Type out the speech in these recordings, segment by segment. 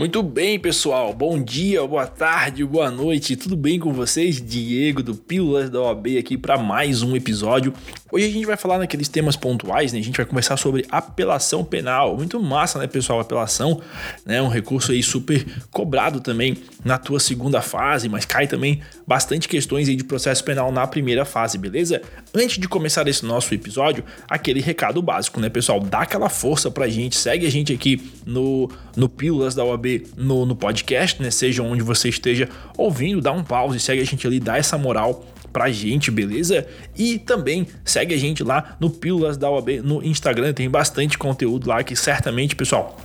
Muito bem, pessoal. Bom dia, boa tarde, boa noite. Tudo bem com vocês? Diego do Pílulas da OAB aqui para mais um episódio. Hoje a gente vai falar naqueles temas pontuais, né? A gente vai conversar sobre apelação penal. Muito massa, né, pessoal? Apelação, né? Um recurso aí super cobrado também na tua segunda fase, mas cai também bastante questões aí de processo penal na primeira fase, beleza? Antes de começar esse nosso episódio, aquele recado básico, né, pessoal? Dá aquela força pra gente, segue a gente aqui no, no Pílulas da OAB no, no podcast, né? Seja onde você esteja ouvindo, dá um pause, segue a gente ali, dá essa moral pra gente, beleza? E também segue a gente lá no Pílulas da OAB no Instagram, tem bastante conteúdo lá que certamente, pessoal,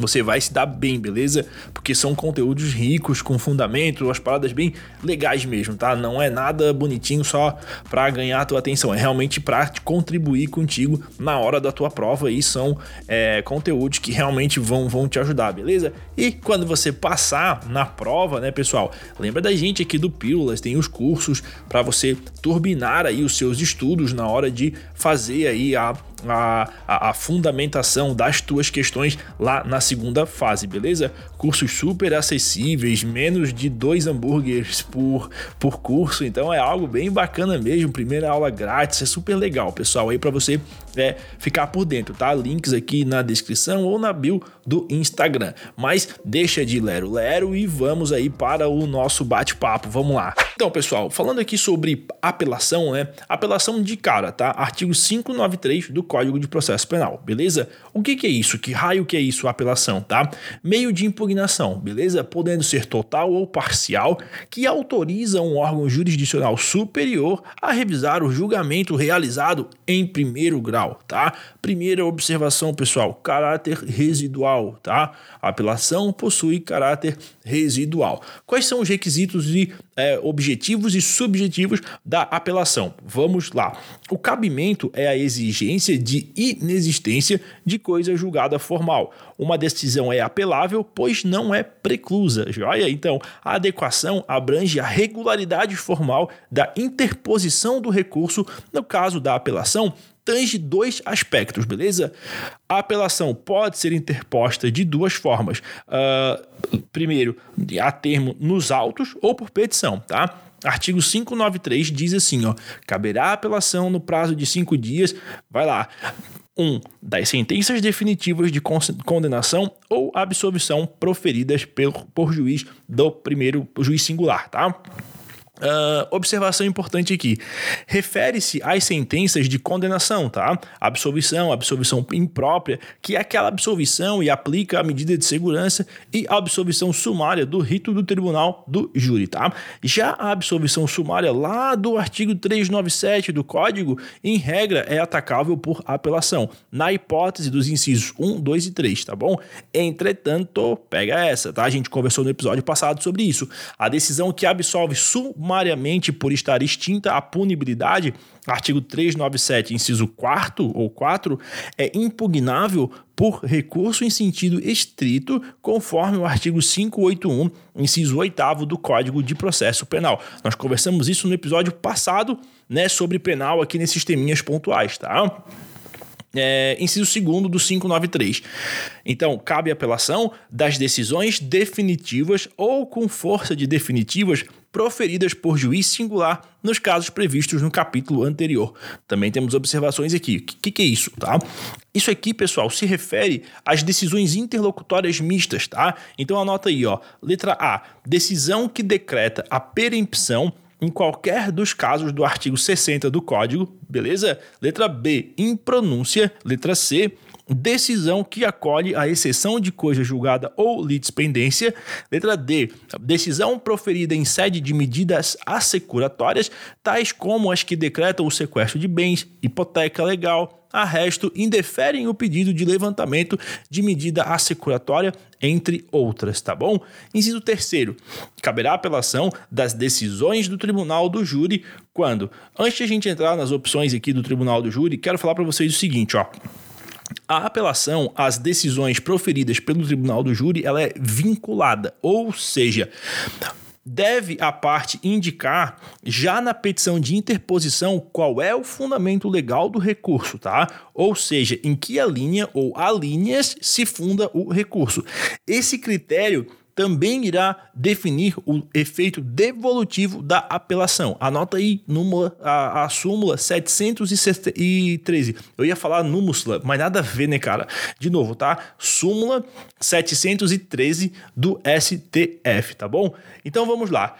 você vai se dar bem, beleza? Porque são conteúdos ricos, com fundamento, as paradas bem legais mesmo, tá? Não é nada bonitinho só para ganhar a tua atenção, é realmente para contribuir contigo na hora da tua prova e são é, conteúdos que realmente vão, vão te ajudar, beleza? E quando você passar na prova, né, pessoal? Lembra da gente aqui do Pílulas, tem os cursos para você turbinar aí os seus estudos na hora de fazer aí a a, a, a, fundamentação das tuas questões lá na segunda fase, beleza? Cursos super acessíveis, menos de dois hambúrgueres por, por curso, então é algo bem bacana mesmo. Primeira aula grátis, é super legal, pessoal, aí para você é, ficar por dentro, tá? Links aqui na descrição ou na bio do Instagram. Mas deixa de lero lero e vamos aí para o nosso bate-papo. Vamos lá. Então, pessoal, falando aqui sobre apelação, né? Apelação de cara, tá? Artigo 593 do Código de Processo Penal, beleza? O que, que é isso? Que raio que é isso, apelação, tá? Meio de impugnação, beleza? Podendo ser total ou parcial, que autoriza um órgão jurisdicional superior a revisar o julgamento realizado em primeiro grau, tá? Primeira observação, pessoal, caráter residual, tá? A apelação possui caráter residual. Quais são os requisitos e é, objetivos e subjetivos da apelação? Vamos lá. O cabimento é a exigência de inexistência de coisa julgada formal. Uma decisão é apelável, pois não é preclusa. Joia? Então, a adequação abrange a regularidade formal da interposição do recurso no caso da apelação tange dois aspectos, beleza? A apelação pode ser interposta de duas formas. Uh, primeiro, a termo nos autos ou por petição, tá? Artigo 593 diz assim, ó, caberá apelação no prazo de cinco dias, vai lá, um, das sentenças definitivas de condenação ou absolvição proferidas por, por juiz do primeiro juiz singular, tá? Uh, observação importante aqui. Refere-se às sentenças de condenação, tá? Absolvição, absolvição imprópria, que é aquela absolvição e aplica a medida de segurança e absolvição sumária do rito do tribunal do júri, tá? Já a absolvição sumária lá do artigo 397 do Código, em regra, é atacável por apelação, na hipótese dos incisos 1, 2 e 3, tá bom? Entretanto, pega essa, tá? A gente conversou no episódio passado sobre isso. A decisão que absolve sumariamente sumariamente por estar extinta a punibilidade, artigo 397, inciso 4 ou 4, é impugnável por recurso em sentido estrito, conforme o artigo 581, inciso 8 do Código de Processo Penal. Nós conversamos isso no episódio passado, né, sobre penal aqui nesses teminhas pontuais, tá? É, inciso 2 do 593. Então, cabe apelação das decisões definitivas ou com força de definitivas proferidas por juiz singular nos casos previstos no capítulo anterior. Também temos observações aqui. O que, que, é isso, tá? Isso aqui, pessoal, se refere às decisões interlocutórias mistas, tá? Então anota aí, ó. Letra A, decisão que decreta a perempção em qualquer dos casos do artigo 60 do Código, beleza? Letra B, impronúncia. Letra C, decisão que acolhe a exceção de coisa julgada ou litispendência. Letra D, decisão proferida em sede de medidas assecuratórias, tais como as que decretam o sequestro de bens, hipoteca legal, arresto, indeferem o pedido de levantamento de medida assecuratória, entre outras, tá bom? Inciso terceiro, caberá apelação das decisões do Tribunal do Júri quando? Antes de a gente entrar nas opções aqui do Tribunal do Júri, quero falar para vocês o seguinte, ó. A apelação às decisões proferidas pelo tribunal do júri ela é vinculada, ou seja, deve a parte indicar já na petição de interposição qual é o fundamento legal do recurso, tá? Ou seja, em que linha ou alíneas se funda o recurso. Esse critério também irá definir o efeito devolutivo da apelação. Anota aí número, a, a súmula 713. Eu ia falar númula, mas nada a ver, né, cara? De novo, tá? Súmula 713 do STF, tá bom? Então vamos lá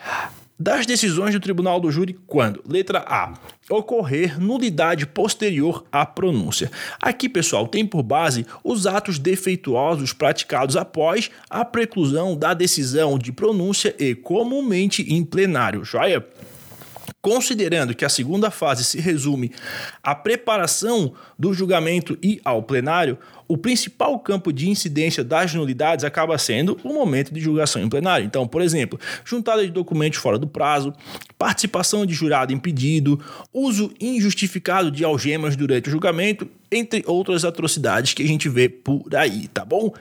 das decisões do Tribunal do Júri quando? Letra A. Ocorrer nulidade posterior à pronúncia. Aqui, pessoal, tem por base os atos defeituosos praticados após a preclusão da decisão de pronúncia e comumente em plenário. Joia? Considerando que a segunda fase se resume à preparação do julgamento e ao plenário, o principal campo de incidência das nulidades acaba sendo o momento de julgação em plenário. Então, por exemplo, juntada de documentos fora do prazo, participação de jurado impedido, uso injustificado de algemas durante o julgamento, entre outras atrocidades que a gente vê por aí, tá bom?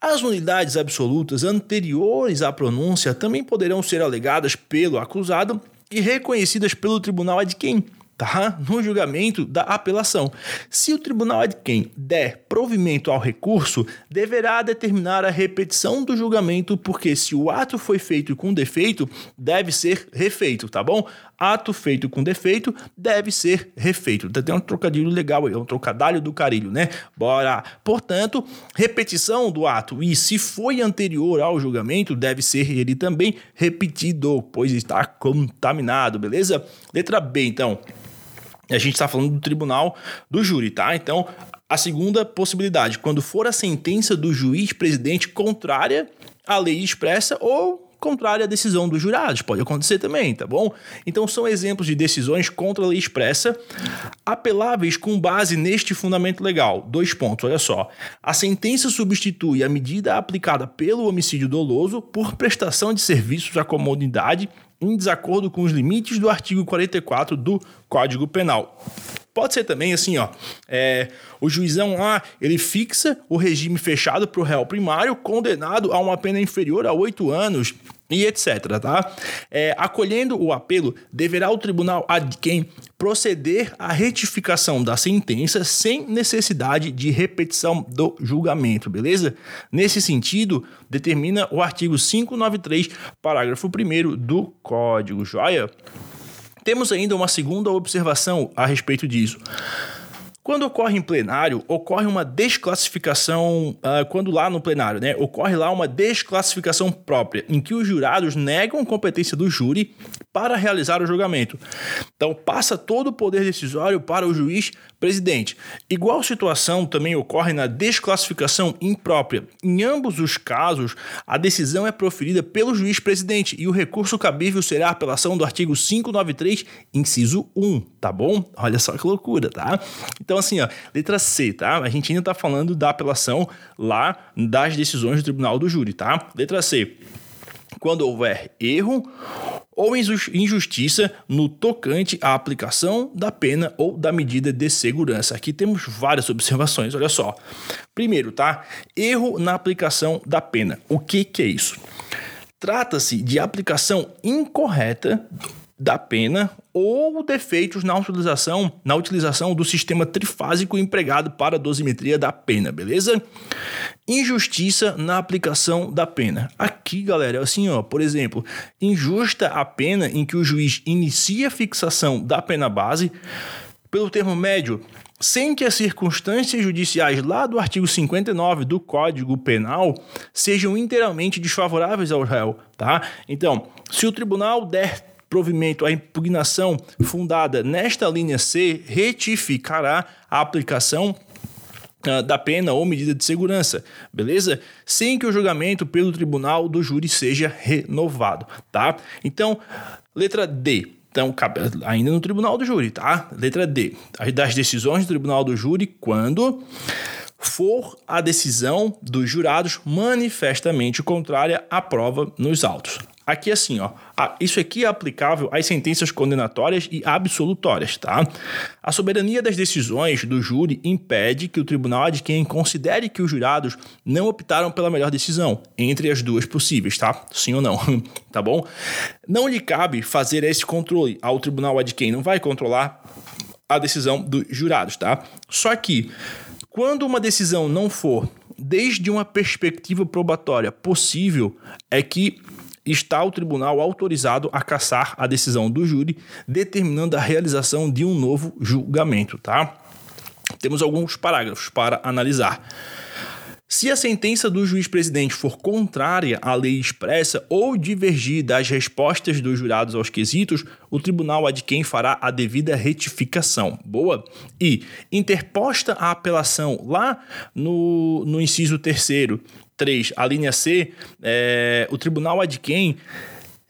As nulidades absolutas anteriores à pronúncia também poderão ser alegadas pelo acusado e reconhecidas pelo tribunal de quem tá? no julgamento da apelação. Se o tribunal de quem der provimento ao recurso, deverá determinar a repetição do julgamento, porque se o ato foi feito com defeito, deve ser refeito, tá bom? Ato feito com defeito deve ser refeito. Tem um trocadilho legal aí, é um trocadilho do carilho, né? Bora! Portanto, repetição do ato e se foi anterior ao julgamento, deve ser ele também repetido, pois está contaminado, beleza? Letra B, então. A gente está falando do tribunal do júri, tá? Então, a segunda possibilidade, quando for a sentença do juiz presidente contrária à lei expressa ou contrária à decisão dos jurados. Pode acontecer também, tá bom? Então são exemplos de decisões contra a lei expressa apeláveis com base neste fundamento legal. Dois pontos, olha só. A sentença substitui a medida aplicada pelo homicídio doloso por prestação de serviços à comunidade em desacordo com os limites do artigo 44 do Código Penal. Pode ser também assim, ó. É, o juizão lá, ele fixa o regime fechado para o réu primário condenado a uma pena inferior a oito anos e etc. Tá? É, acolhendo o apelo, deverá o tribunal ad quem proceder à retificação da sentença sem necessidade de repetição do julgamento, beleza? Nesse sentido, determina o artigo 593, parágrafo 1 do Código, joia? Temos ainda uma segunda observação a respeito disso. Quando ocorre em plenário, ocorre uma desclassificação, uh, quando lá no plenário, né, ocorre lá uma desclassificação própria, em que os jurados negam competência do júri para realizar o julgamento. Então passa todo o poder decisório para o juiz presidente. Igual situação também ocorre na desclassificação imprópria. Em ambos os casos, a decisão é proferida pelo juiz presidente e o recurso cabível será a apelação do artigo 593, inciso 1, tá bom? Olha só que loucura, tá? Então assim, ó, letra C, tá? A gente ainda tá falando da apelação lá das decisões do tribunal do júri, tá? Letra C. Quando houver erro ou injustiça no tocante à aplicação da pena ou da medida de segurança. Aqui temos várias observações, olha só. Primeiro, tá? Erro na aplicação da pena. O que, que é isso? Trata-se de aplicação incorreta da pena ou defeitos na utilização, na utilização do sistema trifásico empregado para a dosimetria da pena, beleza? Injustiça na aplicação da pena. Aqui, galera, é assim, ó, por exemplo, injusta a pena em que o juiz inicia a fixação da pena base pelo termo médio, sem que as circunstâncias judiciais lá do artigo 59 do Código Penal sejam inteiramente desfavoráveis ao réu, tá? Então, se o tribunal der provimento à impugnação fundada nesta linha C retificará a aplicação uh, da pena ou medida de segurança, beleza? Sem que o julgamento pelo tribunal do júri seja renovado, tá? Então, letra D. Então, ainda no tribunal do júri, tá? Letra D. Das decisões do tribunal do júri quando for a decisão dos jurados manifestamente contrária à prova nos autos. Aqui assim, ó, isso aqui é aplicável às sentenças condenatórias e absolutórias, tá? A soberania das decisões do júri impede que o tribunal adquém considere que os jurados não optaram pela melhor decisão entre as duas possíveis, tá? Sim ou não, tá bom? Não lhe cabe fazer esse controle ao tribunal adquém, não vai controlar a decisão dos jurados, tá? Só que quando uma decisão não for desde uma perspectiva probatória possível, é que está o tribunal autorizado a cassar a decisão do júri, determinando a realização de um novo julgamento, tá? Temos alguns parágrafos para analisar. Se a sentença do juiz-presidente for contrária à lei expressa ou divergir das respostas dos jurados aos quesitos, o tribunal ad quem fará a devida retificação. Boa? E, interposta a apelação lá no, no inciso terceiro, 3, a linha C, é, o tribunal ad quem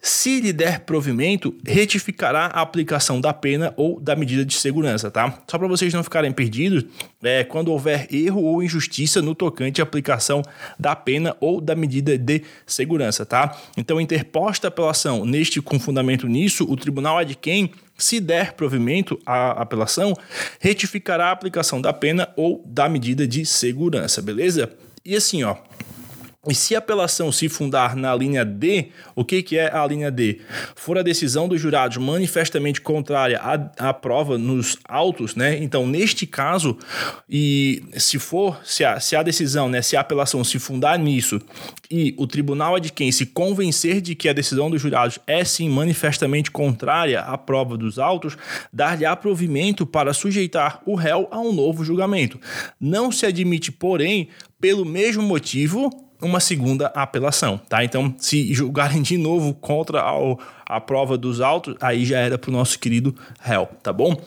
se lhe der provimento, retificará a aplicação da pena ou da medida de segurança, tá? Só para vocês não ficarem perdidos, é, quando houver erro ou injustiça no tocante à aplicação da pena ou da medida de segurança, tá? Então, interposta apelação neste com fundamento nisso, o tribunal de quem se der provimento à apelação, retificará a aplicação da pena ou da medida de segurança, beleza? E assim, ó, e se a apelação se fundar na linha D, o que, que é a linha D? For a decisão dos jurados manifestamente contrária à, à prova nos autos, né? Então, neste caso, e se for, se a, se a decisão, né, se a apelação se fundar nisso e o tribunal é de quem se convencer de que a decisão dos jurados é sim manifestamente contrária à prova dos autos, dar-lhe provimento para sujeitar o réu a um novo julgamento. Não se admite, porém, pelo mesmo motivo uma segunda apelação, tá? Então, se julgarem de novo contra a, prova dos autos, aí já era para o nosso querido réu, tá bom?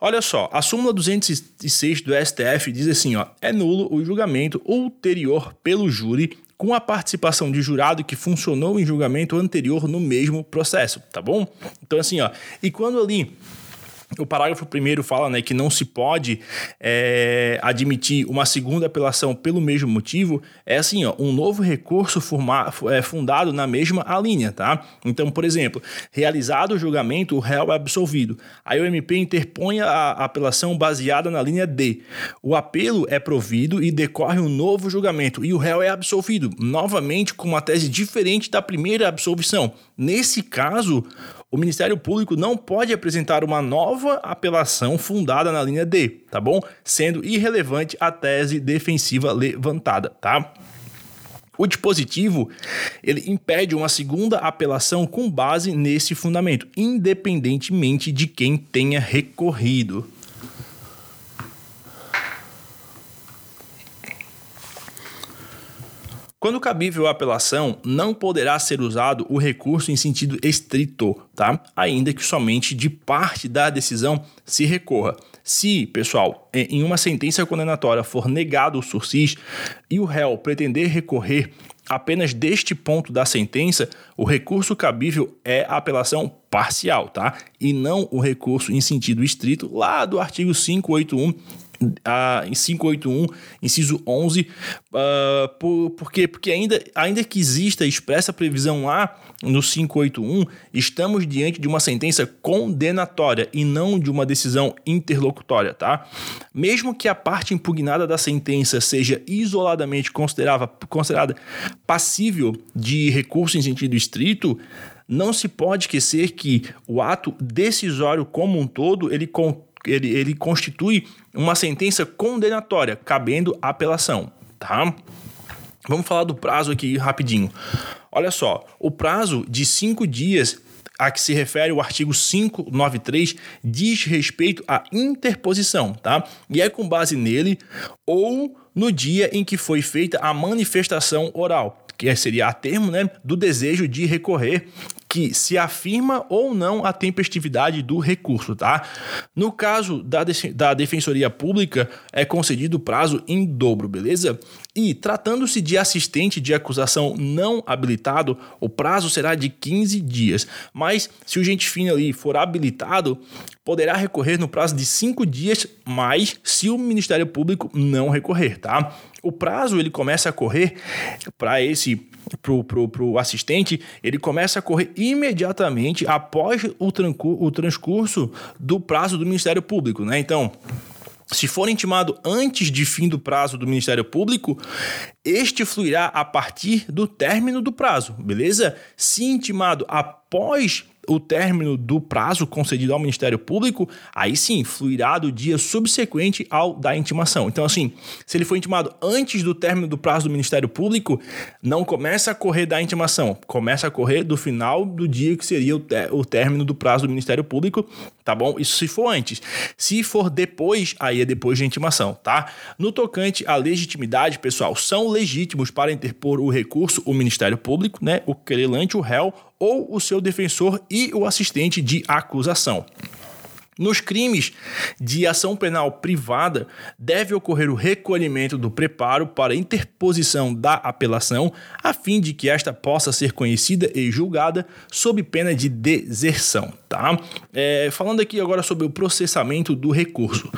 Olha só, a súmula 206 do STF diz assim, ó, é nulo o julgamento ulterior pelo júri com a participação de jurado que funcionou em julgamento anterior no mesmo processo, tá bom? Então assim, ó, e quando ali o parágrafo primeiro fala né, que não se pode é, admitir uma segunda apelação pelo mesmo motivo. É assim, ó, um novo recurso formar, é, fundado na mesma linha, tá? Então, por exemplo, realizado o julgamento, o réu é absolvido. Aí o MP interpõe a apelação baseada na linha D. O apelo é provido e decorre um novo julgamento e o réu é absolvido, novamente com uma tese diferente da primeira absolvição. Nesse caso, o Ministério Público não pode apresentar uma nova apelação fundada na linha D, tá bom? Sendo irrelevante a tese defensiva levantada, tá? O dispositivo ele impede uma segunda apelação com base nesse fundamento, independentemente de quem tenha recorrido. Quando cabível a apelação, não poderá ser usado o recurso em sentido estrito, tá? Ainda que somente de parte da decisão se recorra. Se, pessoal, em uma sentença condenatória for negado o sursis e o réu pretender recorrer apenas deste ponto da sentença, o recurso cabível é a apelação parcial, tá? E não o recurso em sentido estrito lá do artigo 581 a, em 581, inciso 11, uh, ah, por, porque, porque ainda, ainda que exista expressa previsão lá no 581, estamos diante de uma sentença condenatória e não de uma decisão interlocutória, tá? Mesmo que a parte impugnada da sentença seja isoladamente considerada, considerada passível de recurso em sentido estrito, não se pode esquecer que o ato decisório como um todo, ele ele, ele constitui uma sentença condenatória, cabendo apelação, tá? Vamos falar do prazo aqui rapidinho. Olha só, o prazo de cinco dias a que se refere o artigo 593 diz respeito à interposição, tá? E é com base nele ou no dia em que foi feita a manifestação oral, que seria a termo né, do desejo de recorrer, que se afirma ou não a tempestividade do recurso, tá? No caso da, da Defensoria Pública, é concedido prazo em dobro, beleza? E, tratando-se de assistente de acusação não habilitado, o prazo será de 15 dias. Mas, se o gente fino ali for habilitado, poderá recorrer no prazo de 5 dias, mas se o Ministério Público não recorrer, tá? O prazo ele começa a correr para esse pro, pro, pro assistente, ele começa a correr imediatamente após o, o transcurso do prazo do Ministério Público, né? Então, se for intimado antes de fim do prazo do Ministério Público, este fluirá a partir do término do prazo, beleza? Se intimado após o término do prazo concedido ao Ministério Público, aí sim fluirá do dia subsequente ao da intimação. Então, assim, se ele foi intimado antes do término do prazo do Ministério Público, não começa a correr da intimação, começa a correr do final do dia que seria o, o término do prazo do Ministério Público, tá bom? Isso se for antes. Se for depois, aí é depois da intimação, tá? No tocante à legitimidade, pessoal, são legítimos para interpor o recurso o Ministério Público, né? O querelante, o réu ou o seu defensor e o assistente de acusação. Nos crimes de ação penal privada, deve ocorrer o recolhimento do preparo para interposição da apelação, a fim de que esta possa ser conhecida e julgada sob pena de deserção. Tá? É, falando aqui agora sobre o processamento do recurso.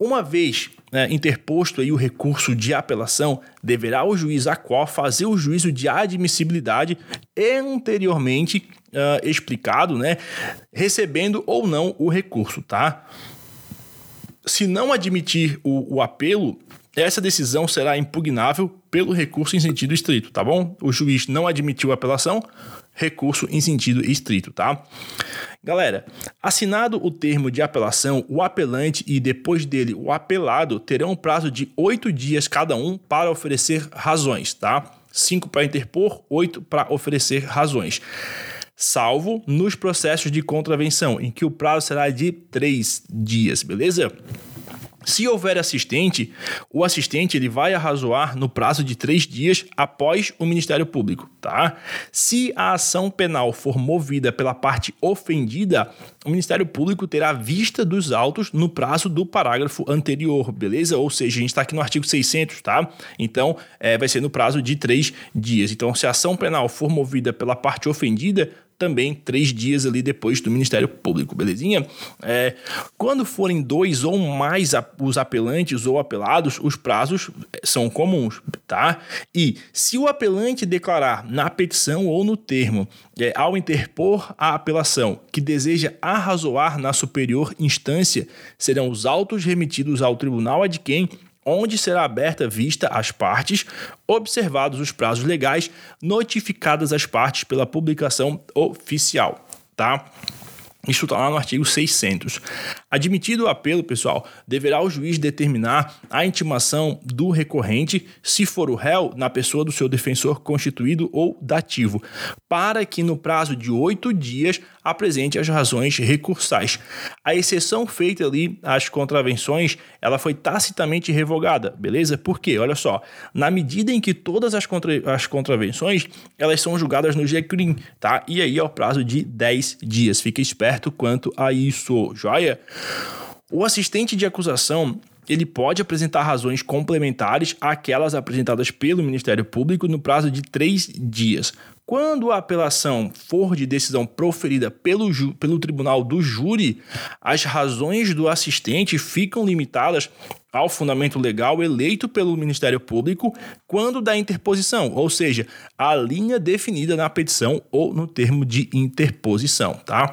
Uma vez né, interposto aí o recurso de apelação, deverá o juiz a qual fazer o juízo de admissibilidade anteriormente uh, explicado, né, recebendo ou não o recurso, tá? Se não admitir o, o apelo, essa decisão será impugnável pelo recurso em sentido estrito, tá bom? O juiz não admitiu a apelação, recurso em sentido estrito, tá? Galera, assinado o termo de apelação, o apelante e depois dele o apelado terão um prazo de oito dias cada um para oferecer razões, tá? Cinco para interpor, oito para oferecer razões salvo nos processos de contravenção, em que o prazo será de três dias, beleza? Se houver assistente, o assistente ele vai arrazoar no prazo de três dias após o Ministério Público, tá? Se a ação penal for movida pela parte ofendida, o Ministério Público terá vista dos autos no prazo do parágrafo anterior, beleza? Ou seja, a gente está aqui no artigo 600, tá? Então, é, vai ser no prazo de três dias. Então, se a ação penal for movida pela parte ofendida, também três dias ali depois do Ministério Público, belezinha? É, quando forem dois ou mais os apelantes ou apelados, os prazos são comuns, tá? E se o apelante declarar na petição ou no termo, é, ao interpor a apelação, que deseja arrazoar na superior instância, serão os autos remetidos ao tribunal de quem onde será aberta vista às partes, observados os prazos legais, notificadas as partes pela publicação oficial, tá? Isso está lá no artigo 600. Admitido o apelo, pessoal, deverá o juiz determinar a intimação do recorrente, se for o réu, na pessoa do seu defensor constituído ou dativo, para que no prazo de oito dias apresente as razões recursais. A exceção feita ali às contravenções, ela foi tacitamente revogada, beleza? Por quê? Olha só, na medida em que todas as, contra as contravenções, elas são julgadas no GCRIM, tá? E aí é o prazo de 10 dias. Fica esperto quanto a isso, joia? O assistente de acusação ele pode apresentar razões complementares àquelas apresentadas pelo Ministério Público no prazo de três dias. Quando a apelação for de decisão proferida pelo, pelo tribunal do júri, as razões do assistente ficam limitadas ao fundamento legal eleito pelo Ministério Público quando da interposição, ou seja, a linha definida na petição ou no termo de interposição, tá?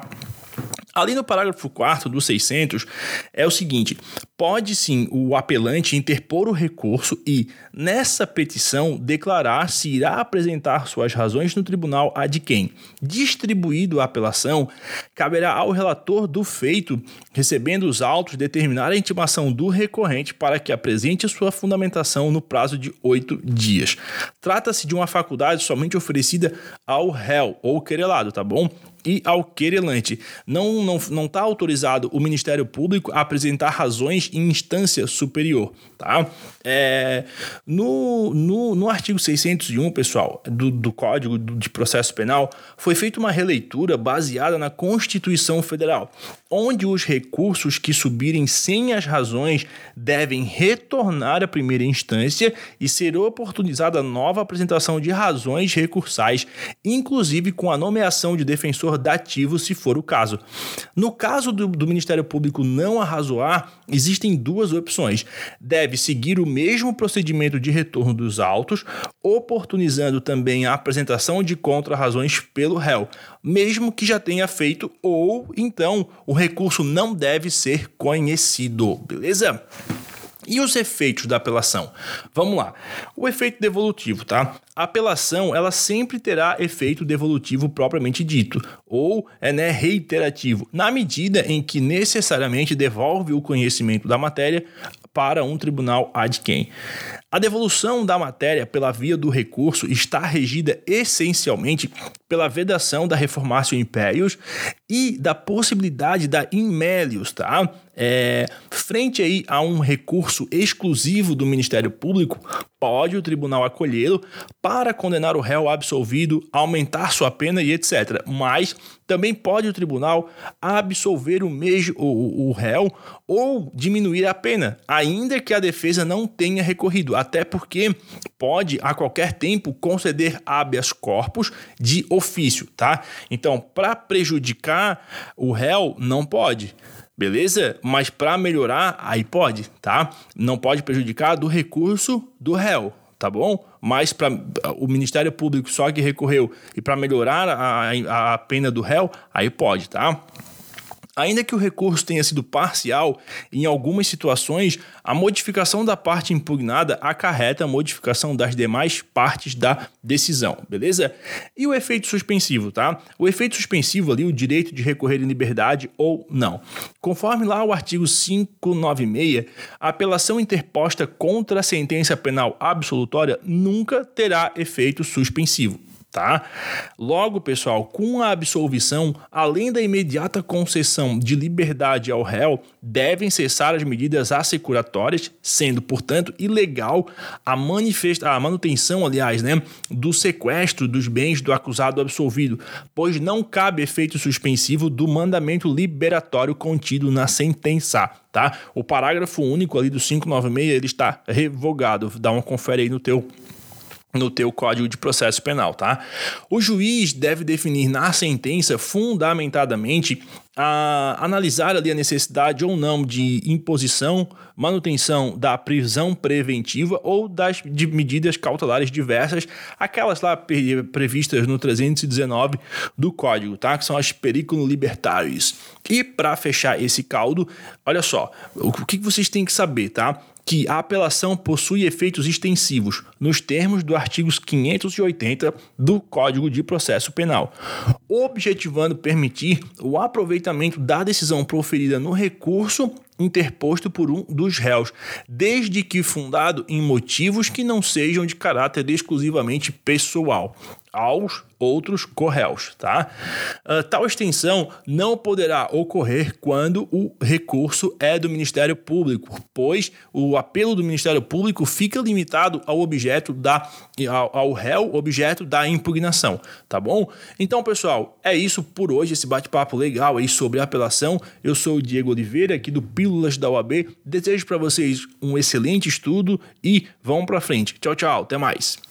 Ali no parágrafo 4 do 600 é o seguinte: pode sim o apelante interpor o recurso e, nessa petição, declarar se irá apresentar suas razões no tribunal a de quem. Distribuído a apelação, caberá ao relator do feito, recebendo os autos, determinar a intimação do recorrente para que apresente sua fundamentação no prazo de oito dias. Trata-se de uma faculdade somente oferecida ao réu ou querelado, tá bom? e ao querelante. Não não não está autorizado o Ministério Público a apresentar razões em instância superior, tá? É, no, no, no artigo 601, pessoal, do, do Código de Processo Penal, foi feita uma releitura baseada na Constituição Federal, onde os recursos que subirem sem as razões devem retornar à primeira instância e ser oportunizada nova apresentação de razões recursais, inclusive com a nomeação de defensor dativo, se for o caso. No caso do, do Ministério Público não arrazoar, existem duas opções. Deve seguir o mesmo procedimento de retorno dos autos, oportunizando também a apresentação de contra-razões pelo réu, mesmo que já tenha feito, ou então o recurso não deve ser conhecido, beleza? E os efeitos da apelação? Vamos lá. O efeito devolutivo, tá? A apelação, ela sempre terá efeito devolutivo propriamente dito, ou é né, reiterativo, na medida em que necessariamente devolve o conhecimento da matéria para um tribunal ad quem. A devolução da matéria pela via do recurso está regida essencialmente pela vedação da reformácio impérios e da possibilidade da inmelius, tá? É, frente aí a um recurso exclusivo do Ministério Público, pode o tribunal acolhê-lo para condenar o réu absolvido, aumentar sua pena e etc. Mas também pode o tribunal absolver o, mesmo, o, o réu ou diminuir a pena, ainda que a defesa não tenha recorrido, até porque pode a qualquer tempo conceder habeas corpus de ofício, tá? Então, para prejudicar o réu, não pode. Beleza? Mas para melhorar, aí pode, tá? Não pode prejudicar do recurso do réu, tá bom? Mas para o Ministério Público só que recorreu e para melhorar a, a pena do réu, aí pode, tá? Ainda que o recurso tenha sido parcial, em algumas situações, a modificação da parte impugnada acarreta a modificação das demais partes da decisão, beleza? E o efeito suspensivo, tá? O efeito suspensivo ali, o direito de recorrer em liberdade ou não. Conforme lá o artigo 596, a apelação interposta contra a sentença penal absolutória nunca terá efeito suspensivo tá? Logo, pessoal, com a absolvição, além da imediata concessão de liberdade ao réu, devem cessar as medidas assecuratórias, sendo, portanto, ilegal a, manifesta a manutenção, aliás, né, do sequestro dos bens do acusado absolvido, pois não cabe efeito suspensivo do mandamento liberatório contido na sentença. Tá? O parágrafo único ali do 596 ele está revogado. Dá uma confere aí no teu no teu Código de Processo Penal, tá? O juiz deve definir na sentença fundamentadamente a analisar ali a necessidade ou não de imposição, manutenção da prisão preventiva ou das medidas cautelares diversas, aquelas lá previstas no 319 do Código, tá? Que são as periculo libertários. E para fechar esse caldo, olha só, o que vocês têm que saber, tá? Que a apelação possui efeitos extensivos, nos termos do artigo 580 do Código de Processo Penal, objetivando permitir o aproveitamento da decisão proferida no recurso interposto por um dos réus, desde que fundado em motivos que não sejam de caráter exclusivamente pessoal aos outros corréus, tá? Uh, tal extensão não poderá ocorrer quando o recurso é do Ministério Público, pois o apelo do Ministério Público fica limitado ao objeto da ao, ao réu, objeto da impugnação, tá bom? Então, pessoal, é isso por hoje, esse bate-papo legal aí sobre apelação. Eu sou o Diego Oliveira, aqui do Pílulas da UAB. Desejo para vocês um excelente estudo e vamos para frente. Tchau, tchau, até mais.